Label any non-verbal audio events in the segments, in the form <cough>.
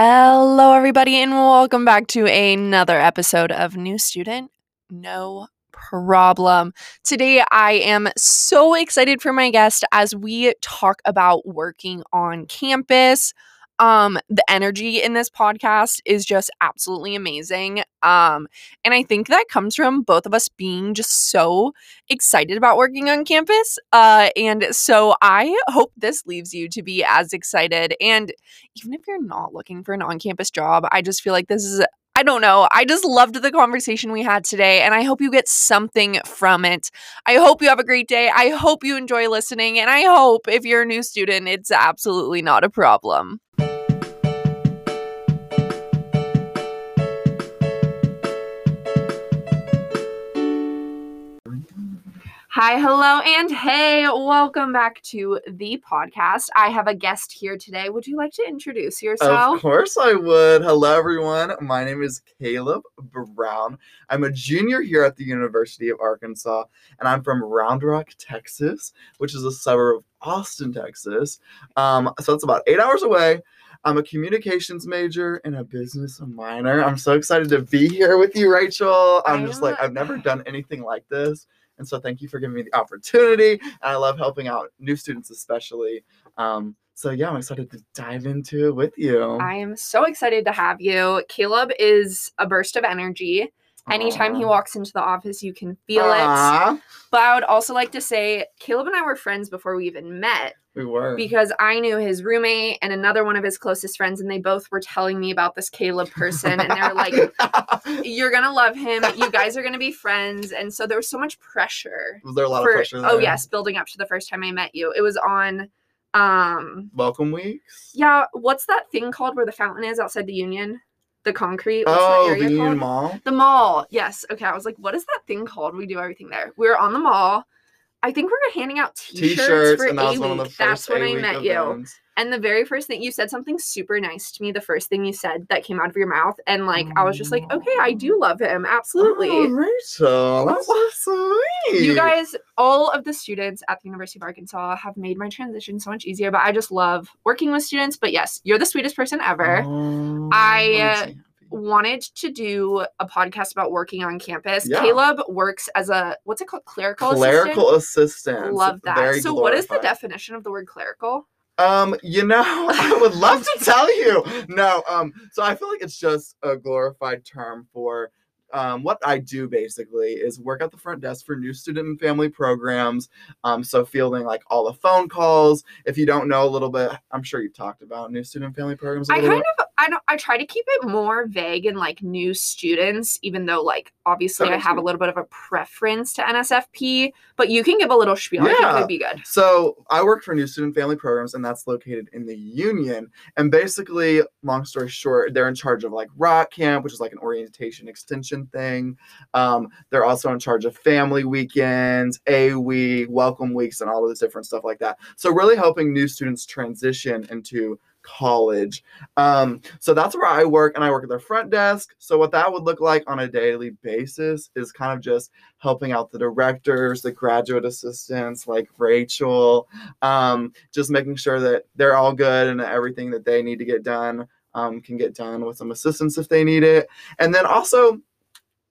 Hello, everybody, and welcome back to another episode of New Student No Problem. Today, I am so excited for my guest as we talk about working on campus. Um, the energy in this podcast is just absolutely amazing. Um, and I think that comes from both of us being just so excited about working on campus. Uh, and so I hope this leaves you to be as excited. And even if you're not looking for an on campus job, I just feel like this is I don't know. I just loved the conversation we had today, and I hope you get something from it. I hope you have a great day. I hope you enjoy listening, and I hope if you're a new student, it's absolutely not a problem. Hi, hello, and hey, welcome back to the podcast. I have a guest here today. Would you like to introduce yourself? Of course I would. Hello, everyone. My name is Caleb Brown. I'm a junior here at the University of Arkansas, and I'm from Round Rock, Texas, which is a suburb of Austin, Texas. Um, so it's about eight hours away. I'm a communications major and a business minor. I'm so excited to be here with you, Rachel. I'm just like, I've never done anything like this. And so thank you for giving me the opportunity. And I love helping out new students, especially. Um, so yeah, I'm excited to dive into it with you. I am so excited to have you. Caleb is a burst of energy. Anytime he walks into the office, you can feel it. But I would also like to say, Caleb and I were friends before we even met We were. because I knew his roommate and another one of his closest friends, and they both were telling me about this Caleb person. And they were like, <laughs> You're going to love him. You guys are going to be friends. And so there was so much pressure. was there a lot for- of pressure? oh, yes, building up to the first time I met you. It was on, um, Welcome weeks. yeah, what's that thing called where the fountain is outside the Union? The concrete? What's Oh, the Union? Mall. The mall. Yes. Okay. I was like, what is that thing called? We do everything there. We were on the mall. I think we were handing out t-shirts, T-shirts, for and that A was one of the week. first That's when I met you. events. And the very first thing you said something super nice to me. The first thing you said that came out of your mouth, and like I was just like, oh. okay, I do love him. Absolutely. Oh, Rachel, that's so sweet. You guys, all of the students at the University of Arkansas have made my transition so much easier. But I just love working with students. But yes, you're the sweetest person ever. Oh, I, uh, that makes me happy. wanted to do a podcast about working on campus. Yeah. Caleb works as a what's it called? Clerical assistant. clerical assistant. assistant. Love that. Very so what is the definition of the word clerical? Um, you know, <laughs> I would love to <laughs> tell you. No, um, so I feel like it's just a glorified term for um, what I do basically is work at the front desk for new student and family programs. Um, so fielding like all the phone calls. If you don't know a little bit, I'm sure you've talked about new student and family programs. a I kind bit. of I don't I try to keep it more vague and like new students, even though like obviously I Okay, have a little bit of a preference to NSFP, but you can give a little spiel. I Yeah. would be good. So I work for New Student Family Programs, and that's located in the Union. And basically, long story short, they're in charge of like Rock Camp, which is like an orientation extension thing. Um, they're also in charge of family weekends, A week, welcome weeks, and all of this different stuff like that. So really helping new students transition into college. Um, so that's where I work, and I work at the front desk. So what that would look like on a daily basis is kind of just helping out the directors, the graduate assistants like Rachel, um, just making sure that they're all good and everything that they need to get done um, can get done with some assistance if they need it. And then also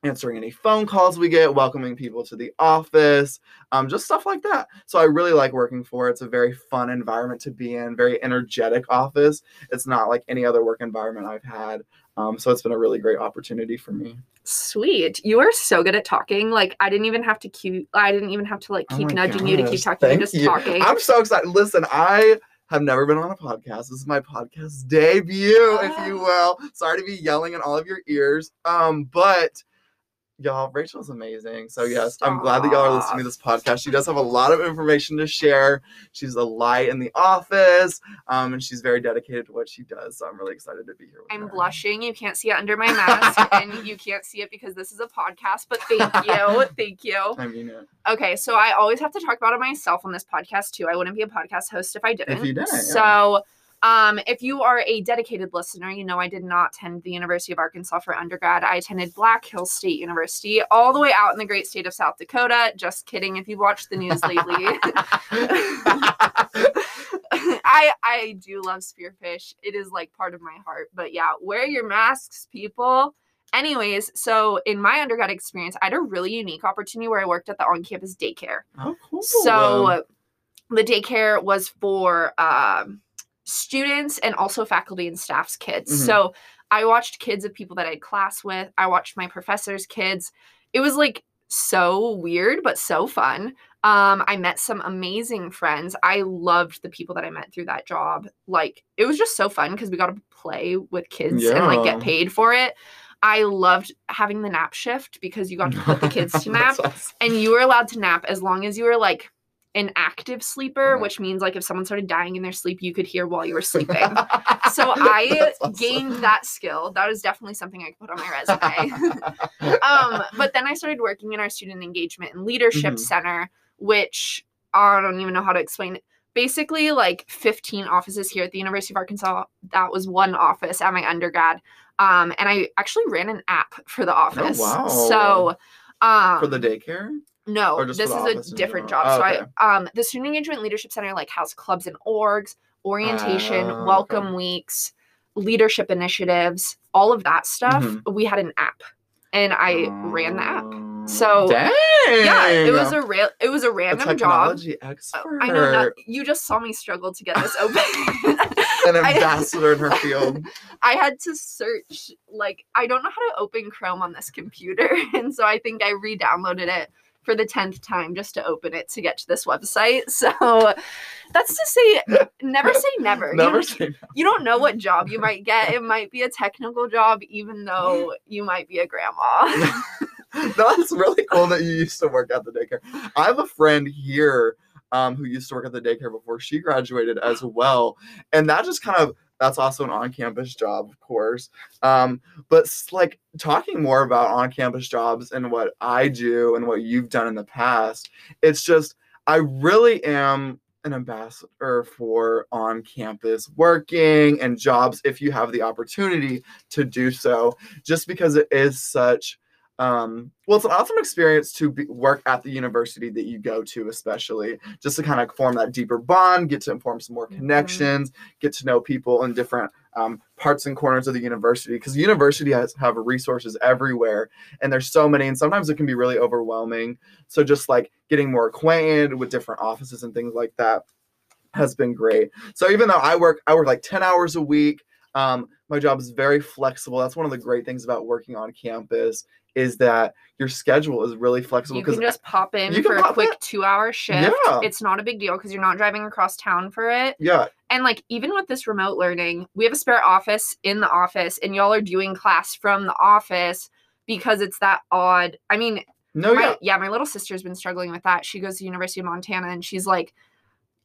answering any phone calls we get, welcoming people to the office, um, just stuff like that. So I really like working for. It's a very fun environment to be in, very energetic office. It's not like any other work environment I've had. Um, so it's been a really great opportunity for me. Sweet. You are so good at talking. Like I didn't even have to keep I didn't even have to like Oh keep my nudging you to keep talking. You're just you. talking. I'm so excited. Listen, I have never been on a podcast. This is my podcast debut, if you will. Sorry to be yelling in all of your ears. Um, but y'all, Rachel's amazing. So yes, I'm glad that y'all are listening to this podcast. She does have a lot of information to share. She's a light in the office, um, and she's very dedicated to what she does. So I'm really excited to be here. With I'm her. blushing. You can't see it under my <laughs> mask, and you can't see it because this is a podcast. But thank you, <laughs> thank you. I mean it. Okay, so I always have to talk about it myself on this podcast too. I wouldn't be a podcast host if I didn't. you didn't, yeah. Um, if you are a dedicated listener, you know I did not attend the University of Arkansas for undergrad. I attended Black Hills State University, all the way out in the great state of South Dakota. Just kidding. If you've watched the news lately, <laughs> <laughs> I I do love Spearfish. It is like part of my heart. But yeah, wear your masks, people. Anyways, so in my undergrad experience, I had a really unique opportunity where I worked at the on-campus daycare. Oh, cool. So the daycare was for um, students and also faculty and staff's kids. Mhm. So I watched kids of people that I had class with. I watched my professor's kids. It was like so weird, but so fun. Um, I met some amazing friends. I loved the people that I met through that job. Like it was just so fun because we got to play with kids and like get paid for it. I loved having the nap shift because you got to put the kids to <laughs> nap awesome. and you were allowed to nap as long as you were like an active sleeper, which means like if someone started dying in their sleep, you could hear while you were <laughs> sleeping. so I awesome. gained that skill. That was definitely something I could put on my resume. <laughs> um, but then I started working in our student engagement and leadership Mhm. center, which I don't even know how to explain it. Basically, like 15 offices here at the University of Arkansas. That was one office at my undergrad. Um, and I actually ran an app for the office. wow. So um for the daycare. No, Or just for this is a different job. Oh, so I um the Student Engagement Leadership Center like has clubs and orgs, orientation, Ah, welcome okay. weeks, leadership initiatives, all of that stuff. Mhm. We had an app. And I ran the app. So, Dang. Yeah, it was a real it was a a random job. technology Uh, expert. I know not, you just saw me struggle to get this <laughs> open. An <laughs> I- ambassador in her field. <laughs> I had to search like I don't know how to open Chrome on this computer, and so I think I re-downloaded it for the tenth time just to open it to get to this website. <laughs> So that's to say, never say never. Never you, say <laughs> you don't know what job you might get. It might be a technical job, even though you might be a grandma. <laughs> that's really cool that you used to work at the daycare. I have a friend here um, who used to work at the daycare before she graduated as well, and that just kind of that's also an on-campus job, of course. Um, but like talking more about on-campus jobs and what I do and what you've done in the past, it's just I really am an ambassador for on-campus working and jobs if you have the opportunity to do so just because it is such um, well it's an awesome experience to be, work at the university that you go to especially just to kind of form that deeper bond get to form some more Mhm. connections get to know people in different um, parts and corners of the university because the university has have resources everywhere and there's so many and sometimes it can be really overwhelming. So just like getting more acquainted with different offices and things like that has been great. So even though i work i work like 10 hours a week um, my job is very flexible. That's one of the great things about working on campus is that your schedule is really flexible you can just pop in for a quick in- two-hour shift. Yeah. It's not a big deal because you're not driving across town for it. yeah And like even with this remote learning, we have a spare office in the office, and y'all are doing class from the office because it's that odd. I mean, no my, yeah yeah. my little sister's been struggling with that. She goes to University of Montana, and she's like,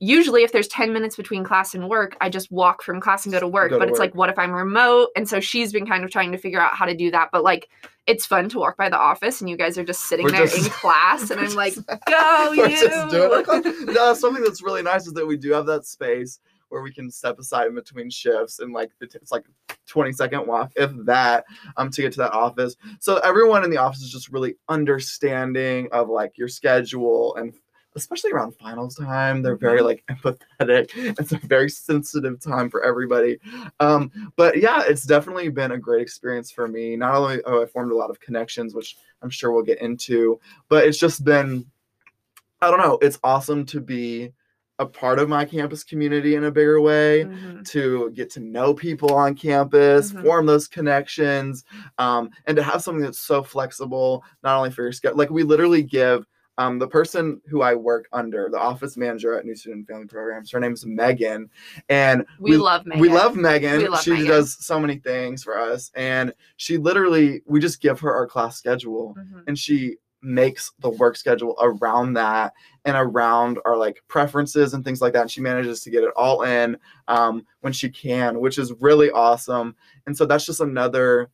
usually if there's 10 minutes between class and work, I just walk from class and go to work. Go to but it's like, what if I'm remote? And so she's been kind of trying to figure out how to do that. But like, it's fun to walk by the office, and you guys are just sitting We're there just- in class, and <laughs> I'm like, just- go <laughs> you. just doing our no something that's really nice is that we do have that space where we can step aside in between shifts and like it- it's like 20 second walk if that um to get to that office so everyone in the office is just really understanding of like your schedule and especially around finals time they're very Mhm. like <laughs> empathetic it's a very sensitive time for everybody um but yeah it's definitely been a great experience for me not only oh i formed a lot of connections which i'm sure we'll get into but it's just been i don't know it's awesome to be a part of my campus community in a bigger way Mhm. to get to know people on campus, Mhm. form those connections, um, and to have something that's so flexible, not only for your schedule. Like we literally give um, the person who I work under, the office manager at New Student Family Programs. Her name is Megan, and We, love Megan. we love Megan. We love she Megan. does so many things for us, and she literally we just give her our class schedule, Mhm. and she makes the work schedule around that and around our like preferences and things like that and she manages to get it all in um, when she can which is really awesome and so that's just another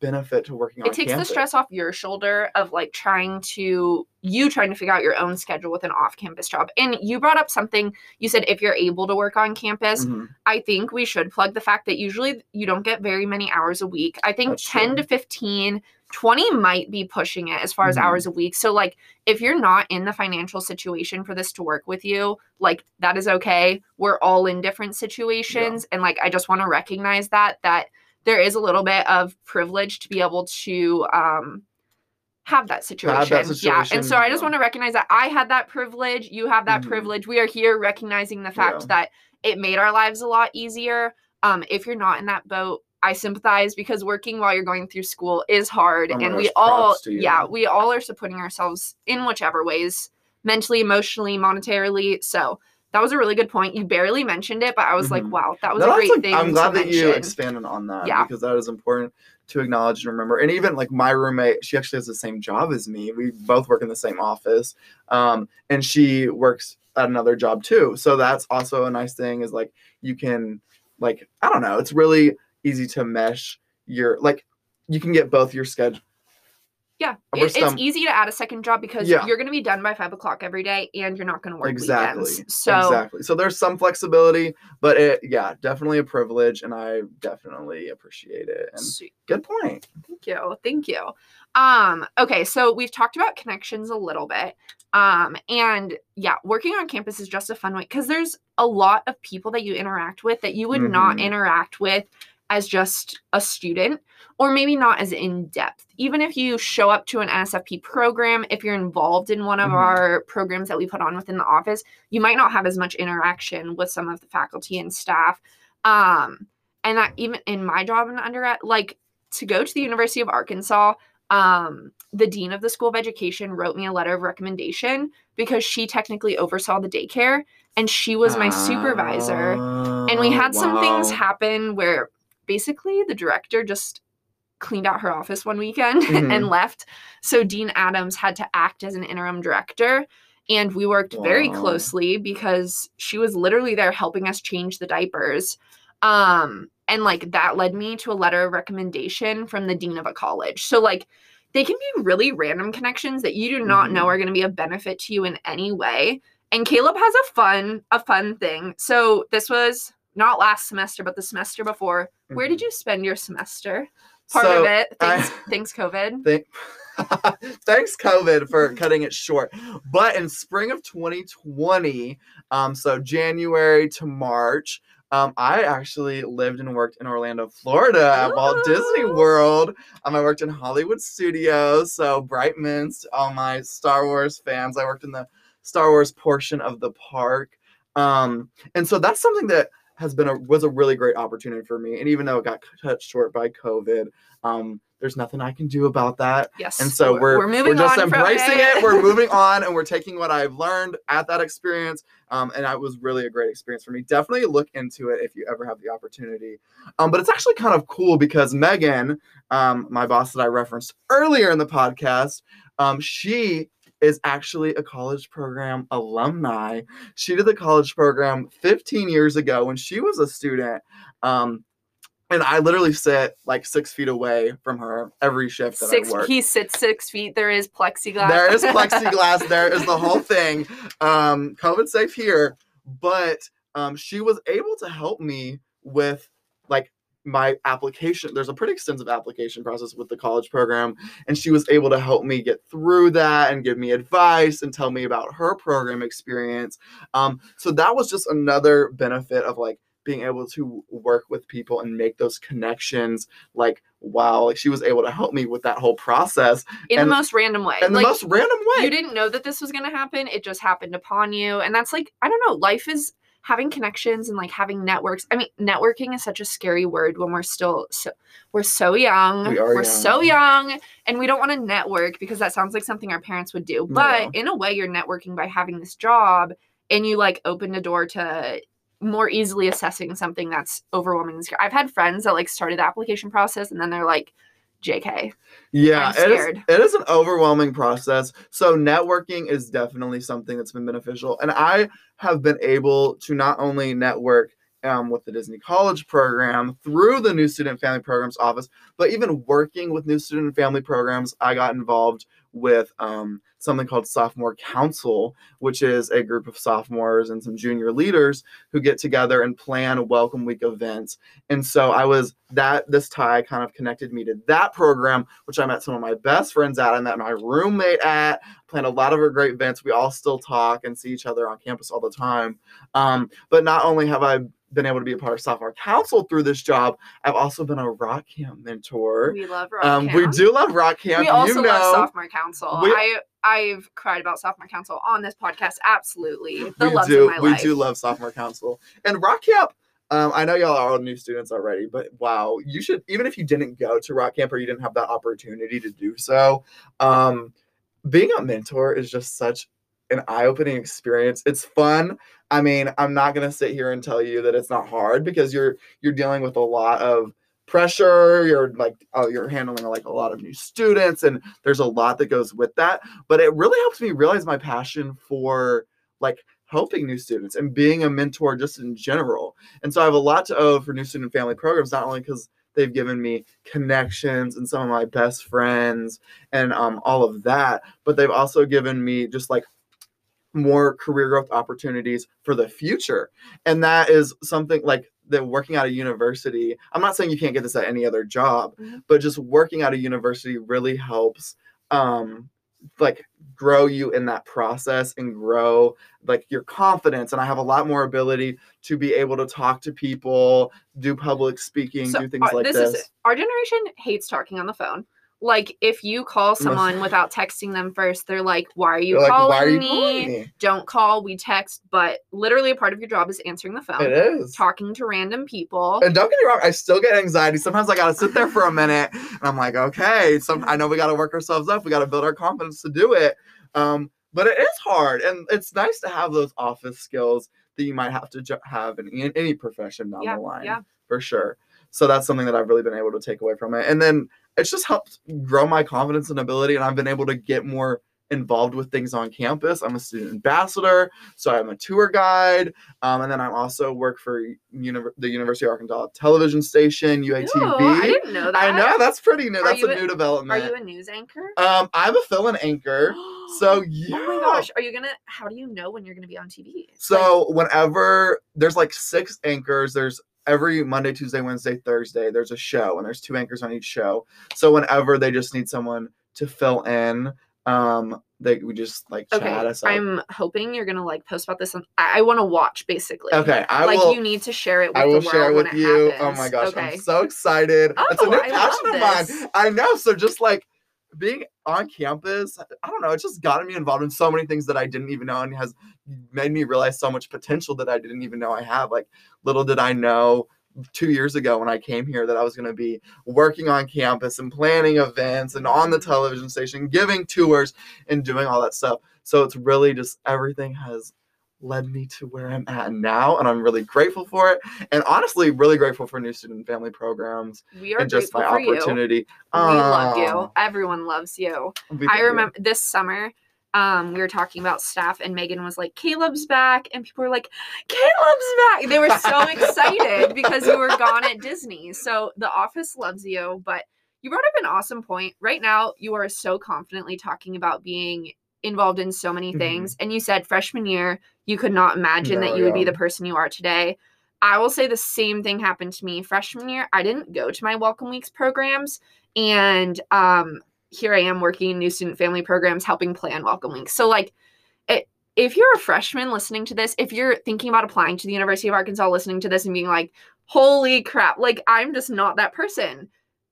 benefit to working on it takes campus. the stress off your shoulder of like trying to you trying to figure out your own schedule with an off-campus job and you brought up something you said if you're able to work on campus Mhm. i think we should plug the fact that usually you don't get very many hours a week i think That's 10 true. to 15 20 might be pushing it as far as Mhm. hours a week. So like if you're not in the financial situation for this to work with you, like that is okay. We're all in different situations and like I just want to recognize that that there is a little bit of privilege to be able to um have that situation. Have that Yeah. And so I just want to recognize that I had that privilege, you have that Mhm. privilege. We are here recognizing the fact Yeah. that it made our lives a lot easier. Um if you're not in that boat, I sympathize because working while you're going through school is hard Oh my and we all props to you. yeah, we all are supporting ourselves in whichever ways, mentally, emotionally, monetarily. So that was a really good point. You barely mentioned it, but I was like, Mhm. wow, that was No, a great like- thing. I'm glad that you expanded on that Yeah. because that is important to acknowledge and remember. And even like my roommate, she actually has the same job as me. We both work in the same office, um, and she works at another job too. So that's also a nice thing. Is like you can like I don't know. It's really easy to mesh your like you can get both your schedule. Yeah, it, it's easy to add a second job because Yeah. you're going to be done by five o'clock every day, and you're not going to work exactly weekends. So exactly so there's some flexibility but it yeah definitely a privilege and i definitely appreciate it and sweet. good point Thank you. Thank you. Um, okay, so we've talked about connections a little bit. Um, and yeah, working on campus is just a fun way because there's a lot of people that you interact with that you would not Mhm. interact with as just a student or maybe not as in depth. Even if you show up to an NSFP program, if you're involved in one of Mhm. our programs that we put on within the office, you might not have as much interaction with some of the faculty and staff. Um, and that even in my job in undergrad, like to go to the University of Arkansas, um, the dean of the School of Education wrote me a letter of recommendation because she technically oversaw the daycare and she was my supervisor. And we had some things Ah, happen where basically the director just cleaned out her office one weekend Mhm. <laughs> and left. So Dean Adams had to act as an interim director. And we worked very closely because she was literally there helping us change the diapers. Um, and like that led me to a letter of recommendation from the dean of a college. So like they can be really random connections that you do not know Mhm. are going to be a benefit to you in any way. And Caleb has a fun, a fun thing. So this was not last semester, but the semester before. Where did Mhm. you spend your semester? Part So, of it. I- Thanks, thanks, COVID. <laughs> Thank- <laughs> Thanks, COVID, for cutting it short. But in spring of 2020, um, so January to March, um, I actually lived and worked in Orlando, Florida at Walt Disney World. Um, I worked in Hollywood Studios, so Bright Mints, all my Star Wars fans. I worked in the Star Wars portion of the park. Um, and so that's something that has been a was a really great opportunity for me. And even though it got cut short by COVID, um, there's nothing I can do about that. Yes. And so we're we're, moving just embracing it. We're <laughs> moving on, and we're taking what I've learned at that experience. Um, and that was really a great experience for me. Definitely look into it if you ever have the opportunity. Um, but it's actually kind of cool because Megan, um, my boss that I referenced earlier in the podcast, um, she is actually a college program alumni. She did the college program 15 years ago when she was a student. Um, and I literally sit like six feet away from her every shift that Six. I work. He sits six feet. There is plexiglass. There is plexiglass. <laughs> there is the whole thing. Um, COVID safe here, but um, she was able to help me with like my application. There's a pretty extensive application process with the college program, and she was able to help me get through that and give me advice and tell me about her program experience. Um, so that was just another benefit of like being able to work with people and make those connections like wow like she was able to help me with that whole process in and- the most random way. in the Like, most random way you didn't know that this was going to happen it just happened upon you and that's like i don't know life is having connections and like having networks i mean networking is such a scary word when we're still so we're so young We are are so young. young and we don't want to network because that sounds like something our parents would do No. but in a way you're networking by having this job and you like open the door to more easily assessing something that's overwhelming i've had friends that like started the application process and then they're like jk Yeah, it is, it is an overwhelming process. So networking is definitely something that's been beneficial, and I have been able to not only network um, with the Disney College program through the New Student Family Programs office, but even working with New Student Family Programs, I got involved with um, something called Sophomore Council, which is a group of sophomores and some junior leaders who get together and plan a welcome week events. And so I was that this tie kind of connected me to that program, which I met some of my best friends at. I met my roommate at, planned a lot of our great events. We all still talk and see each other on campus all the time. Um, but not only have I been able to be a part of sophomore council through this job. I've also been a rock camp mentor. We love rock Um, camp. we do love rock camp. We also you know, love sophomore council. We- I I've cried about sophomore council on this podcast. Absolutely, the we do. we do love sophomore council and rock camp. Um, I know y'all are all new students already, but wow, you should even if you didn't go to rock camp or you didn't have that opportunity to do so. Um, being a mentor is just such an eye-opening experience. It's fun. I mean, I'm not gonna sit here and tell you that it's not hard because you're you're dealing with a lot of pressure. You're like oh, you're handling like a lot of new students, and there's a lot that goes with that. But it really helps me realize my passion for like helping new students and being a mentor just in general. And so I have a lot to owe for new student family programs, not only because they've given me connections and some of my best friends and um, all of that, but they've also given me just like more career growth opportunities for the future. And that is something like that working at a university. I'm not saying you can't get this at any other job, Mhm. but just working at a university really helps um like grow you in that process and grow like your confidence and i have a lot more ability to be able to talk to people do public speaking So, do things uh, like this, this, is our generation hates talking on the phone. Like if you call someone without texting them first, they're like, "Why are you They're like, calling why are you me? calling me Don't call. We text." But literally, a part of your job is answering the phone, it is talking to random people. and don't get me wrong i still get anxiety sometimes i gotta sit there for a minute and i'm like okay some i know we gotta work ourselves up we gotta build our confidence to do it um but it is hard and it's nice to have those office skills that you might have to ju- have in any- any profession down yeah, the line yeah. for sure. So that's something that I've really been able to take away from it. And then it's just helped grow my confidence and ability. And I've been able to get more involved with things on campus. I'm a student ambassador, so I'm a tour guide. Um, and then I also work for Univ- the University of Arkansas television station, UATV. Ooh, I didn't know that. I know that's pretty new. Are That's a a- new Are you a news anchor? um, I'm a fill-in anchor. <gasps> So yeah. Oh my gosh, are you gonna? How do you know when you're gonna be on TV? Like, So whenever there's like six anchors, there's every Monday, Tuesday, Wednesday, Thursday, there's a show and there's two anchors on each show. So whenever they just need someone to fill in, um, they we just like chat okay, us up. I'm hoping you're gonna like post about this. On, I, I want to watch basically. okay, I like will. you need to share it. With I will share it with you. It Oh my gosh, Okay. I'm so excited. it's a Oh, new I passion of mine. I know. So just like being on campus, I don't know, it's just gotten me involved in so many things that I didn't even know and has made me realize so much potential that I didn't even know I have. Like little did I know two years ago when I came here that I was going to be working on campus and planning events and on the television station, giving tours and doing all that stuff. So it's really just everything has led me to where I'm at now. And I'm really grateful for it. And honestly, really grateful for new student family programs we are and just my for you. opportunity. We love you. Everyone loves you. I remember this summer. Um, we were talking about staff, and Megan was like, "Caleb's back," and people were like, "Caleb's back!" They were so <laughs> excited because you were gone at Disney. So the office loves you, but you brought up an awesome point. Right now, you are so confidently talking about being involved in so many Mhm. things, and you said freshman year you could not imagine No, that you would be the person you are today. I will say the same thing happened to me freshman year. I didn't go to my welcome weeks programs, and um, here I am working in new student family programs, helping plan welcome weeks. So like, it, if you're a freshman listening to this, if you're thinking about applying to the University of Arkansas, listening to this and being like, "Holy crap!" Like I'm just not that person.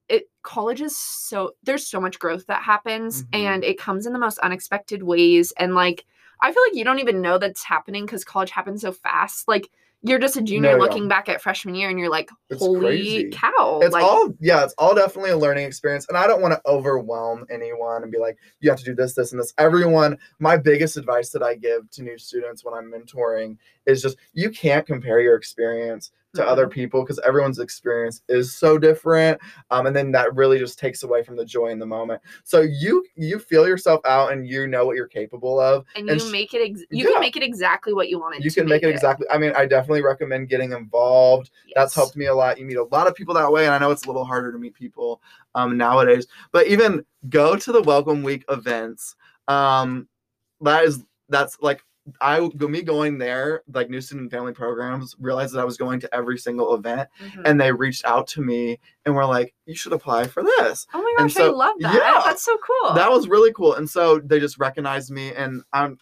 It college is so there's so much growth that happens, Mhm. and it comes in the most unexpected ways, and like. I feel like you don't even know that's happening because college happens so fast. Like you're just a junior No, yeah. looking back at freshman year and you're like, holy crazy. cow. it's like, all yeah it's all definitely a learning experience and i don't want to overwhelm anyone and be like you have to do this this and this everyone my biggest advice that i give to new students when i'm mentoring is just you can't compare your experience to other people because everyone's experience is so different um, and then that really just takes away from the joy in the moment. So you you feel yourself out and you know what you're capable of and you sh- make it ex- you yeah. can make it exactly what you want it you can make it exactly i mean i definitely recommend getting involved. That's helped me a lot. You meet a lot of people that way and i know it's a little harder to meet people um, nowadays but even go to the welcome week events um, that is that's like I go me going there, like new student and family programs, realized that I was going to every single event, Mhm. and they reached out to me and were like, "You should apply for this." oh my and gosh i love that yeah, that's so cool That was really cool, and so they just recognized me, and I'm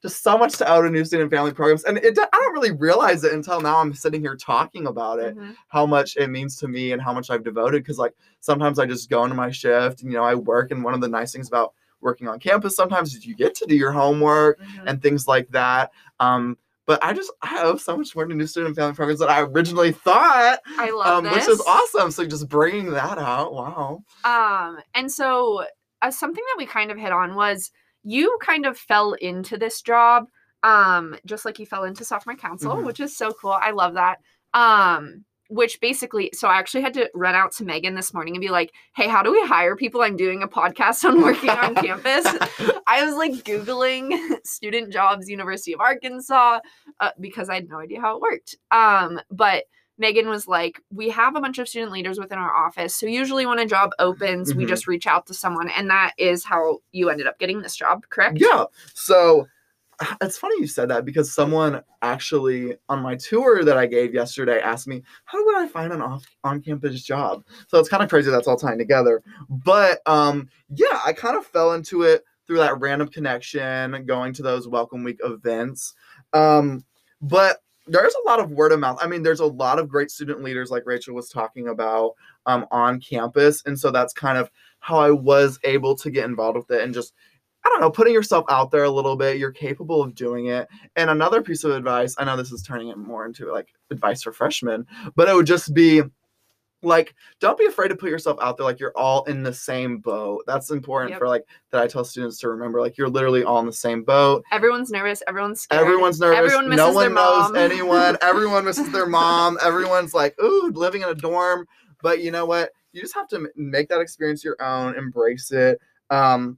just so much to out of new student and family programs, and it, I don't really realize it until now. I'm sitting here talking about it, Mhm. how much it means to me, and how much I've devoted. Because like sometimes I just go into my shift, and you know I work, and one of the nice things about working on campus sometimes you get to do your homework Mhm. and things like that. Um, but I just I have so much more to new student and family programs than I originally thought, i love um, this which is awesome. So just bringing that out, wow. Um, and so uh, something that we kind of hit on was you kind of fell into this job, um, just like you fell into sophomore council, Mhm. which is so cool. I love that. Um, which basically, so I actually had to run out to Megan this morning and be like, "Hey, how do we hire people? I'm doing a podcast on working on <laughs> campus." I was like googling <laughs> student jobs, University of Arkansas, uh, because I had no idea how it worked. Um, but Megan was like, "We have a bunch of student leaders within our office, so usually when a job opens, we Mhm. just reach out to someone, and that is how you ended up getting this job, correct?" Yeah. So <sighs> it's funny you said that because someone actually on my tour that I gave yesterday asked me, how would I find an off on campus job? So it's kind of crazy that's all tying together. But um yeah, I kind of fell into it through that random connection, going to those welcome week events. Um, but there's a lot of word of mouth. I mean, there's a lot of great student leaders like Rachel was talking about um, on campus. And so that's kind of how I was able to get involved with it and just I don't know, putting yourself out there a little bit. You're capable of doing it. And another piece of advice, I know this is turning it more into like advice for freshmen, but it would just be like, don't be afraid to put yourself out there like you're all in the same boat. That's important Yep. for like that I tell students to remember. Like you're literally all in the same boat. Everyone's nervous. Everyone's scared. Everyone's nervous. Everyone no misses one their knows mom. anyone. <laughs> Everyone misses their mom. Everyone's like, ooh, living in a dorm. But you know what? You just have to make that experience your own, embrace it. Um,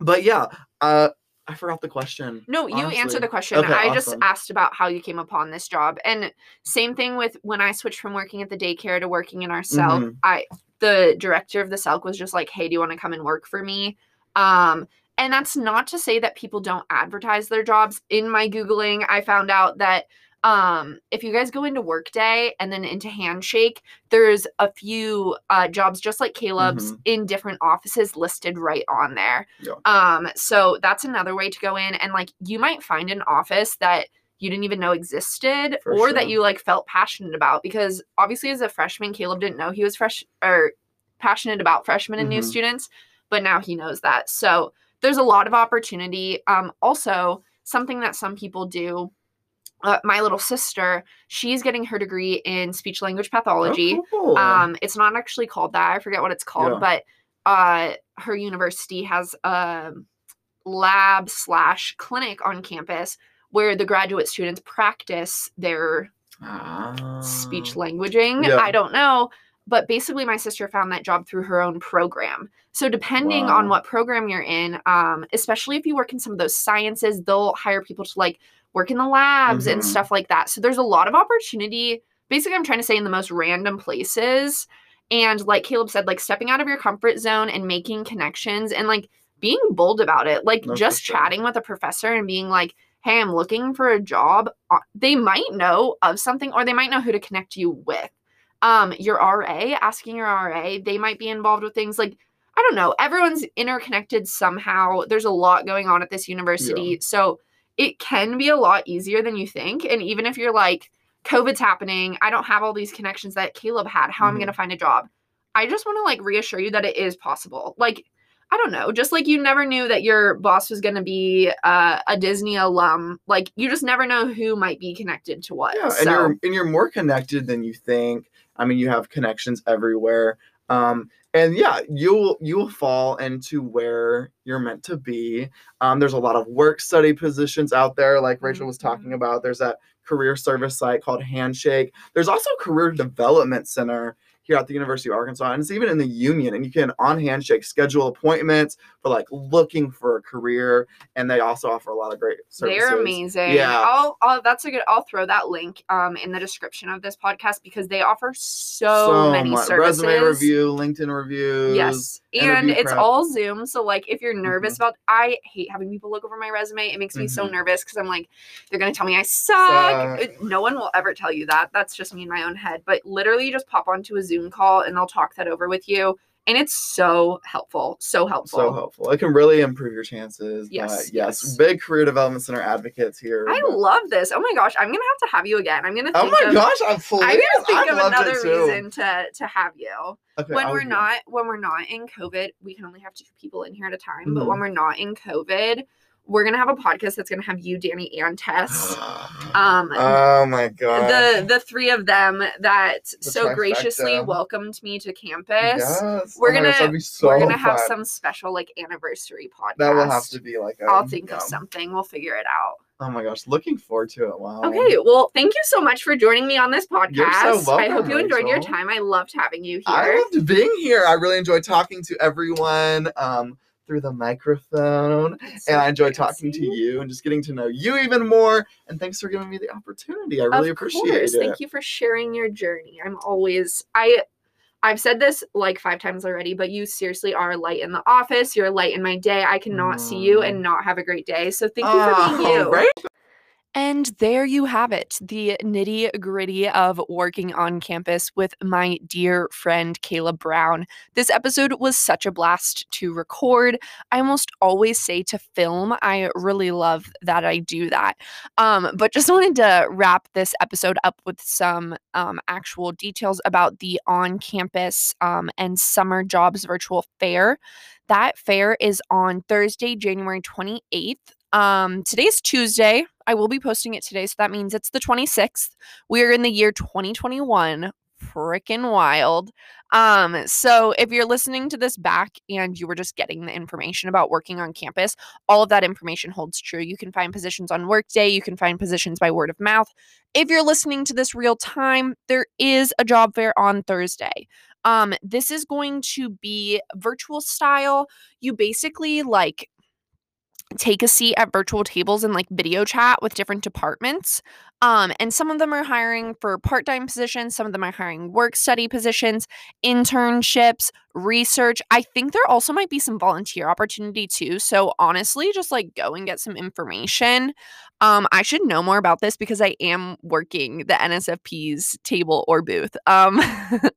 but yeah, uh, I forgot the question. No, you honestly. answered the question. Okay, I just asked about how you came upon this job. And same thing with when I switched from working at the daycare to working in our cell. Mhm. I the director of the CELC was just like, "Hey, do you want to come and work for me?" Um and that's not to say that people don't advertise their jobs. In my googling, I found out that um if you guys go into workday and then into handshake there's a few uh jobs just like caleb's Mhm. in different offices listed right on there Yeah. um so that's another way to go in and like you might find an office that you didn't even know existed For or that you like felt passionate about because obviously as a freshman caleb didn't know he was fresh or passionate about freshmen and new Mhm. students but now he knows that so there's a lot of opportunity um also something that some people do uh, my little sister she's getting her degree in speech language pathology Oh, cool. um it's not actually called that i forget what it's called Yeah. but uh her university has a lab slash clinic on campus where the graduate students practice their speech Ah. languaging Yeah. i don't know but basically my sister found that job through her own program so depending on what program you're in um especially if you work in some of those sciences they'll hire people to like work in the labs and Mhm. stuff like that. So there's a lot of opportunity. Basically i'm trying to say in the most random places and like caleb said like stepping out of your comfort zone and making connections and like being bold about it. Like just sure. chatting with a professor and being like hey i'm looking for a job uh, they might know of something or they might know who to connect you with. Um your ra asking your ra they might be involved with things. Like i don't know everyone's interconnected somehow. There's a lot going on at this university. So it can be a lot easier than you think and even if you're like covid's happening i don't have all these connections that caleb had how am i Mhm. going to find a job i just want to like reassure you that it is possible like I don't know, just like you never knew that your boss was going to be uh, a Disney alum. Like you just never know who might be connected to what. Yeah, and you're and you're more connected than you think. I mean, you have connections everywhere. Um, and yeah, you'll you'll fall into where you're meant to be. Um, there's a lot of work study positions out there, like Rachel was talking Mhm. about. There's that career service site called Handshake. There's also a career development center here at the University of Arkansas, and it's even in the Union. And you can on Handshake schedule appointments for like looking for a career, and they also offer a lot of great services. They're amazing. Yeah. I'll, I'll that's a good I'll throw that link um in the description of this podcast because they offer so, So many much. services. Resume review, LinkedIn reviews. Yes. And it's prep. all Zoom. So like if you're nervous Mhm. about I hate having people look over my resume. It makes me so Mhm. nervous because I'm like, they're gonna tell me I suck. Suck. Uh, No one will ever tell you that. That's just me in my own head. But literally you just pop onto a Zoom call and they'll talk that over with you. And it's so helpful. So helpful. So helpful. It can really improve your chances. Yes, But yes, yes. big career development center advocates here. I but- love this. Oh my gosh, I'm gonna have to have you again. I'm gonna Oh think my of, gosh, I'm full. I'm gonna think I of another reason to to have you. Okay, when I we're not when we're not in COVID, we can only have two people in here at a time. But Mhm. when we're not in COVID, we're gonna have a podcast that's gonna have you, Danny, and Tess. <gasps> Um, oh my god. the the three of them that so trifecta. graciously welcomed me to campus. Yes. We're Oh gonna- so we're gonna have some special like anniversary podcast. That will have to be like. a- I'll think of something. We'll figure it out. Oh my gosh, looking forward to it. Wow. Okay, well, thank you so much for joining me on this podcast. You're so I hope you enjoyed your time. I loved having you here. I loved being here. I really enjoyed talking to everyone um, through the microphone. And so I enjoyed talking to you and just getting to know you even more. And thanks for giving me the opportunity. I really of appreciate course. it. Thank you for sharing your journey. I'm always I I've said this like five times already, but you seriously are a light in the office. You're a light in my day. I cannot see you mm. and not have a great day. So thank you for ah, being Oh, you. right? And there you have it the nitty gritty of working on campus with my dear friend Caleb Brown. This episode was such a blast to record. I almost always say to film. I really love that I do that. Um, but just <laughs> wanted to wrap this episode up with some um, actual details about the on campus um, and summer jobs virtual fair. That fair is on Thursday, January 28th. Um, today's Tuesday. I will be posting it today, so that means it's the 26th. We are in the year 2021. Freaking wild. Um, so if you're listening to this back and you were just getting the information about working on campus, all of that information holds true. You can find positions on Workday, you can find positions by word of mouth. If you're listening to this real time, there is a job fair on Thursday. Um, this is going to be virtual style. You basically like take a seat at virtual tables and like video chat with different departments. Um, and some of them are hiring for part time positions, some of them are hiring work study positions, internships, research. I think there also might be some volunteer opportunity too. So honestly, just like go and get some information. Um, I should know more about this because I am working the NSFP's table or booth. Um,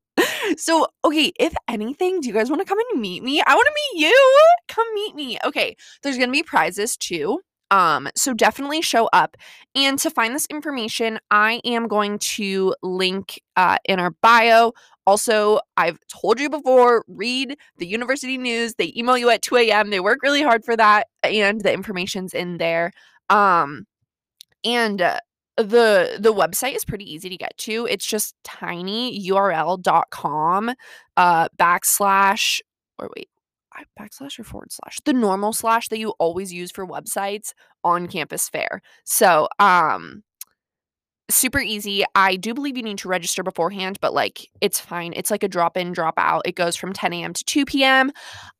<laughs> so okay, if anything, do you guys want to come and meet me? I want to meet you. Come meet me. Okay, there's gonna be prizes too. Um, so definitely show up. And to find this information, I am going to link uh, in our bio. Also, I've told you before, read the university news. They email you at 2 a.m. They work really hard for that, and the information's in there. Um, and uh, the the website is pretty easy to get to. It's just tinyurl.com uh backslash or wait, backslash or forward slash the normal slash that you always use for websites on campus fair. So, um super easy. I do believe you need to register beforehand, but like it's fine. It's like a drop in, drop out. It goes from 10 a.m. to 2 p.m.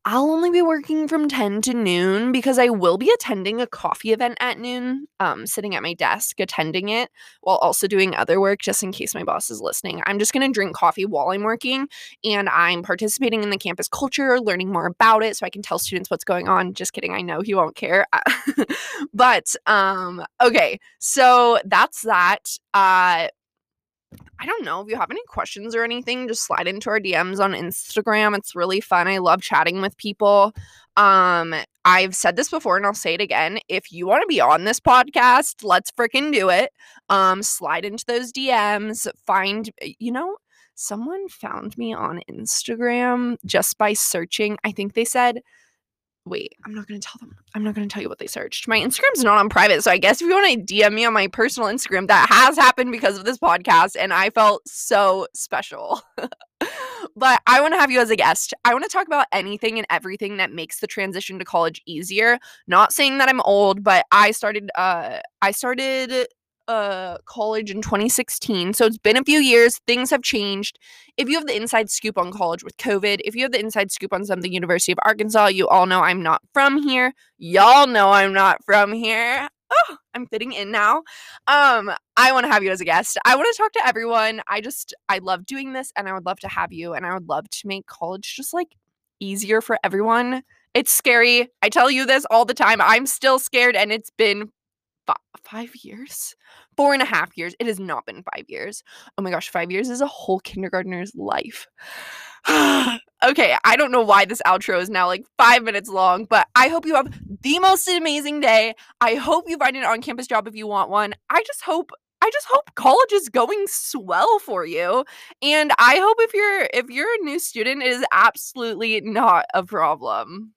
I'll only be working from 10 to noon because I will be attending a coffee event at noon, um, sitting at my desk attending it while also doing other work just in case my boss is listening. I'm just going to drink coffee while I'm working and I'm participating in the campus culture, learning more about it so I can tell students what's going on. Just kidding. I know he won't care. <laughs> but um okay, so that's that. Uh I don't know if you have any questions or anything, just slide into our DMs on Instagram. It's really fun. I love chatting with people. Um, I've said this before and I'll say it again. If you want to be on this podcast, let's freaking do it. Um, slide into those DMs, find, you know, someone found me on Instagram just by searching. I think they said, wait, I'm not going to tell them. I'm not going to tell you what they searched. My Instagram's not on private. So I guess if you want to DM me on my personal Instagram, that has happened because of this podcast. And I felt so special. <laughs> but I want to have you as a guest. I want to talk about anything and everything that makes the transition to college easier. Not saying that I'm old, but I started, uh, I started uh college in 2016. So it's been a few years. Things have changed. If you have the inside scoop on college with COVID, if you have the inside scoop on something University of Arkansas, you all know I'm not from here. Y'all know I'm not from here. Oh, I'm fitting in now. Um, I want to have you as a guest. I want to talk to everyone. I just I love doing this and I would love to have you and I would love to make college just like easier for everyone. It's scary. I tell you this all the time. I'm still scared and it's been f- five years, four and a half years. It has not been five years. Oh my gosh, five years is a whole kindergartner's life. <sighs> okay, I don't know why this outro is now like five minutes long, but I hope you have the most amazing day. I hope you find an on campus job if you want one. I just hope. I just hope college is going swell for you. And I hope if you're if you're a new student it is absolutely not a problem.